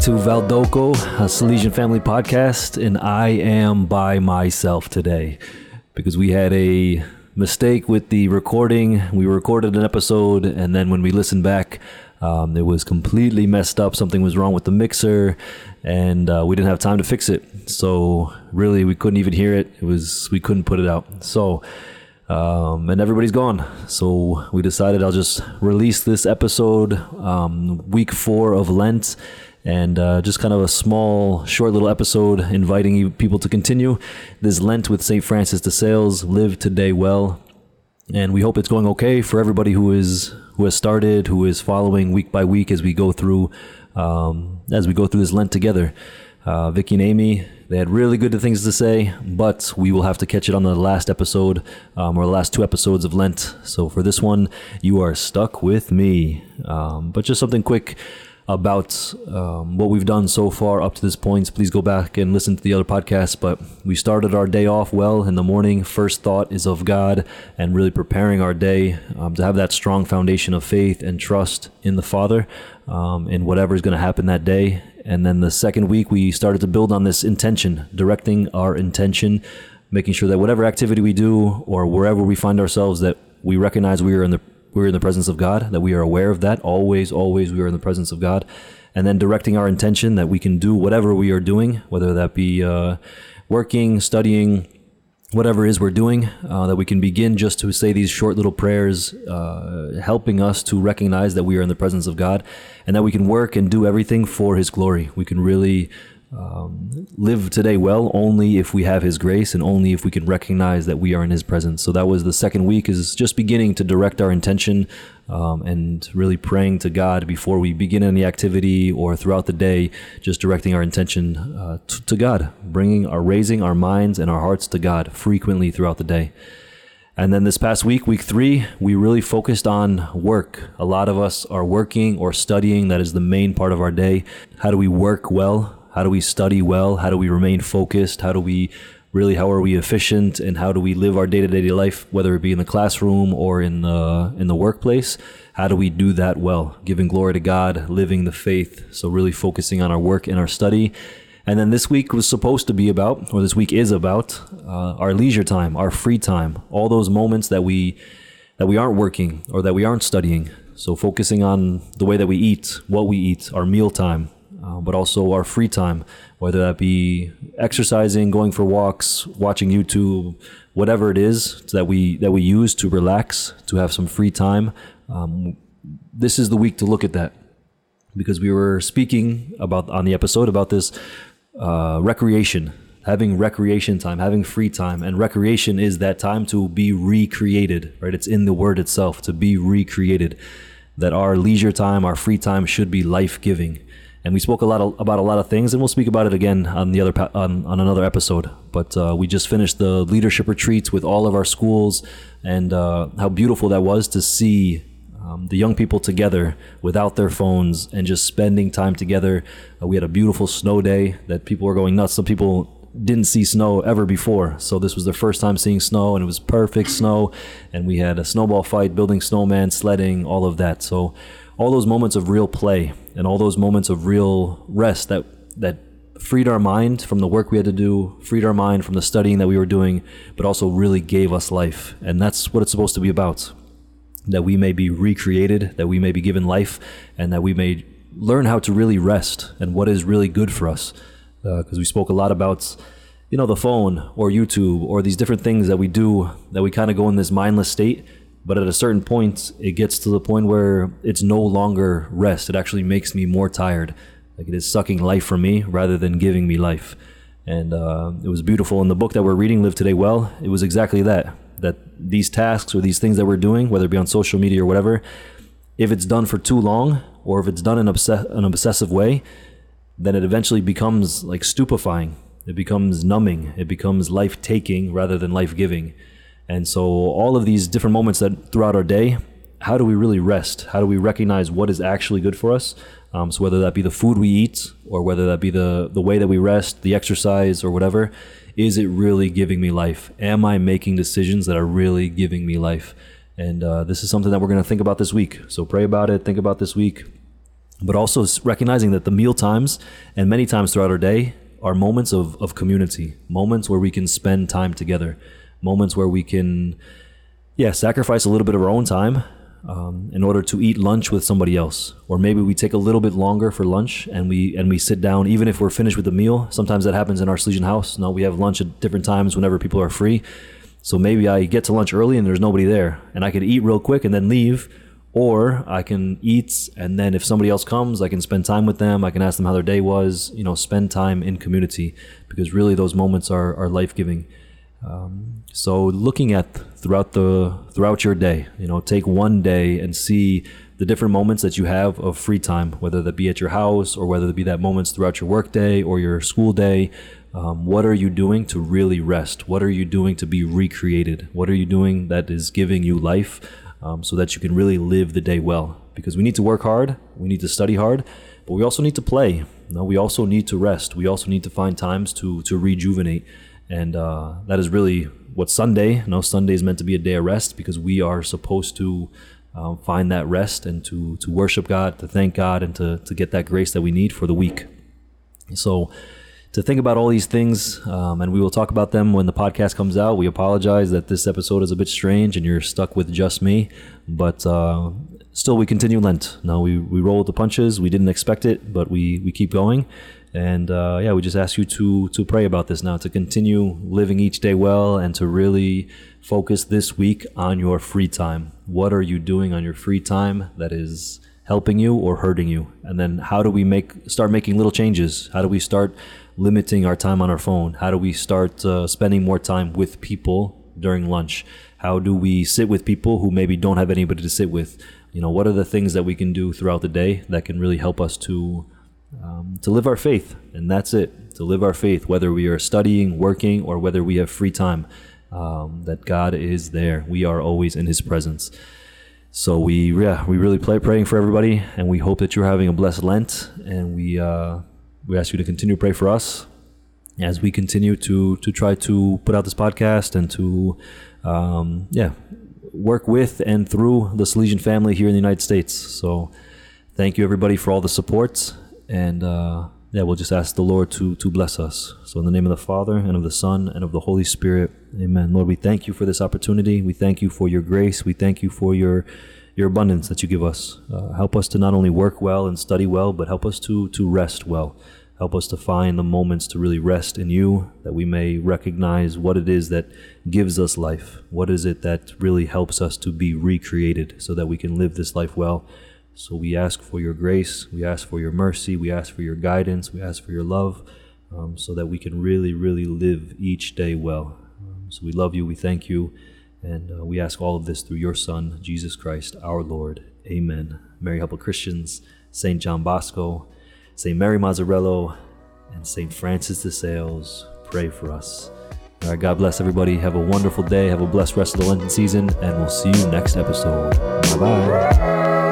to Valdocco, a Salesian family podcast, and I am by myself today because we had a mistake with the recording. We recorded an episode, and then when we listened back, um, it was completely messed up. Something was wrong with the mixer, and uh, we didn't have time to fix it. So really, we couldn't even hear it. It was we couldn't put it out. So. Um, and everybody's gone. So we decided I'll just release this episode, um, week four of Lent, and uh, just kind of a small, short little episode inviting you people to continue this Lent with St. Francis de Sales. Live today well, and we hope it's going okay for everybody who is who has started, who is following week by week as we go through um, as we go through this Lent together. Uh, Vicky and Amy, they had really good things to say, but we will have to catch it on the last episode um, or the last two episodes of Lent. So for this one, you are stuck with me. Um, but just something quick about um, what we've done so far up to this point. Please go back and listen to the other podcasts. But we started our day off well in the morning. First thought is of God and really preparing our day um, to have that strong foundation of faith and trust in the Father um, in whatever is going to happen that day. And then the second week, we started to build on this intention, directing our intention, making sure that whatever activity we do or wherever we find ourselves, that we recognize we are in the we're in the presence of God, that we are aware of that. Always, always, we are in the presence of God. And then directing our intention that we can do whatever we are doing, whether that be uh, working, studying, whatever it is we're doing, uh, that we can begin just to say these short little prayers, uh, helping us to recognize that we are in the presence of God and that we can work and do everything for His glory. We can really um, live today well only if we have his grace and only if we can recognize that we are in his presence so that was the second week is just beginning to direct our intention um, and really praying to god before we begin any activity or throughout the day just directing our intention uh, to, to god bringing our raising our minds and our hearts to god frequently throughout the day and then this past week, week three, we really focused on work. A lot of us are working or studying. That is the main part of our day. How do we work well? How do we study well? How do we remain focused? How do we really how are we efficient and how do we live our day-to-day life whether it be in the classroom or in the in the workplace? How do we do that well? Giving glory to God, living the faith. So really focusing on our work and our study. And then this week was supposed to be about, or this week is about, uh, our leisure time, our free time, all those moments that we that we aren't working or that we aren't studying. So focusing on the way that we eat, what we eat, our meal time, uh, but also our free time, whether that be exercising, going for walks, watching YouTube, whatever it is that we that we use to relax, to have some free time. Um, this is the week to look at that because we were speaking about on the episode about this uh, recreation, having recreation time, having free time, and recreation is that time to be recreated. Right? It's in the word itself to be recreated. That our leisure time, our free time, should be life giving and we spoke a lot of, about a lot of things, and we'll speak about it again on the other on, on another episode. But uh, we just finished the leadership retreats with all of our schools, and uh, how beautiful that was to see um, the young people together without their phones and just spending time together. Uh, we had a beautiful snow day that people were going nuts. Some people didn't see snow ever before, so this was their first time seeing snow, and it was perfect snow. And we had a snowball fight, building snowman, sledding, all of that. So all those moments of real play and all those moments of real rest that that freed our mind from the work we had to do, freed our mind from the studying that we were doing, but also really gave us life. And that's what it's supposed to be about. That we may be recreated, that we may be given life, and that we may learn how to really rest and what is really good for us. Because uh, we spoke a lot about, you know, the phone or YouTube or these different things that we do that we kind of go in this mindless state but at a certain point, it gets to the point where it's no longer rest. It actually makes me more tired. Like it is sucking life from me rather than giving me life. And uh, it was beautiful. In the book that we're reading, Live Today Well, it was exactly that. That these tasks or these things that we're doing, whether it be on social media or whatever, if it's done for too long or if it's done in an obsessive way, then it eventually becomes like stupefying. It becomes numbing. It becomes life taking rather than life giving. And so, all of these different moments that throughout our day, how do we really rest? How do we recognize what is actually good for us? Um, so, whether that be the food we eat, or whether that be the, the way that we rest, the exercise, or whatever, is it really giving me life? Am I making decisions that are really giving me life? And uh, this is something that we're going to think about this week. So, pray about it, think about this week. But also recognizing that the meal times and many times throughout our day are moments of, of community, moments where we can spend time together, moments where we can, yeah, sacrifice a little bit of our own time um, in order to eat lunch with somebody else, or maybe we take a little bit longer for lunch and we and we sit down even if we're finished with the meal. Sometimes that happens in our Salesian house. No, we have lunch at different times whenever people are free. So maybe I get to lunch early and there's nobody there, and I could eat real quick and then leave or I can eat and then if somebody else comes, I can spend time with them. I can ask them how their day was. You know, spend time in community because really those moments are are life giving. Um, so looking at throughout the throughout your day, you know, take one day and see the different moments that you have of free time, whether that be at your house or whether that be that moments throughout your work day or your school day. Um, what are you doing to really rest? What are you doing to be recreated? What are you doing that is giving you life? Um, so that you can really live the day well. Because we need to work hard, we need to study hard, but we also need to play. You know, we also need to rest. We also need to find times to to rejuvenate, and uh, that is really what Sunday. You know, Sunday is meant to be a day of rest because we are supposed to uh, find that rest and to to worship God, to thank God, and to to get that grace that we need for the week. So to think about all these things, um, and we will talk about them when the podcast comes out. We apologize that this episode is a bit strange and you're stuck with just me, but uh, still, we continue Lent. Now we we roll with the punches. We didn't expect it, but we we keep going. And uh, yeah, we just ask you to to pray about this now, to continue living each day well, and to really focus this week on your free time. What are you doing on your free time that is helping you or hurting you? And then how do we make start making little changes? How do we start limiting our time on our phone? How do we start uh, spending more time with people during lunch? How do we sit with people who maybe don't have anybody to sit with? You know, what are the things that we can do throughout the day that can really help us to um, to live our faith? And that's it. To live our faith, whether we are studying, working, or whether we have free time, um, that God is there. We are always in His presence. So we, yeah, we really play praying for everybody, and we hope that you're having a blessed Lent, and we. Uh, we ask you to continue to pray for us as we continue to to try to put out this podcast and to um, yeah work with and through the Salesian family here in the United States. So thank you everybody for all the support and uh, yeah we'll just ask the Lord to to bless us. So in the name of the Father and of the Son and of the Holy Spirit, Amen. Lord, we thank you for this opportunity. We thank you for your grace. We thank you for your your abundance that you give us. Uh, help us to not only work well and study well, but help us to to rest well. Help us to find the moments to really rest in you, that we may recognize what it is that gives us life. What is it that really helps us to be recreated so that we can live this life well. So we ask for your grace, we ask for your mercy, we ask for your guidance, we ask for your love, um, so that we can really, really live each day well. Um, so we love you, we thank you, and uh, we ask all of this through your Son, Jesus Christ, our Lord. Amen. Mary, help of Christians, St. John Bosco, St. Mary Mazzarello, and St. Francis de Sales, pray for us. All right, God bless everybody. Have a wonderful day. Have a blessed rest of the Lenten season, and we'll see you next episode. Bye bye.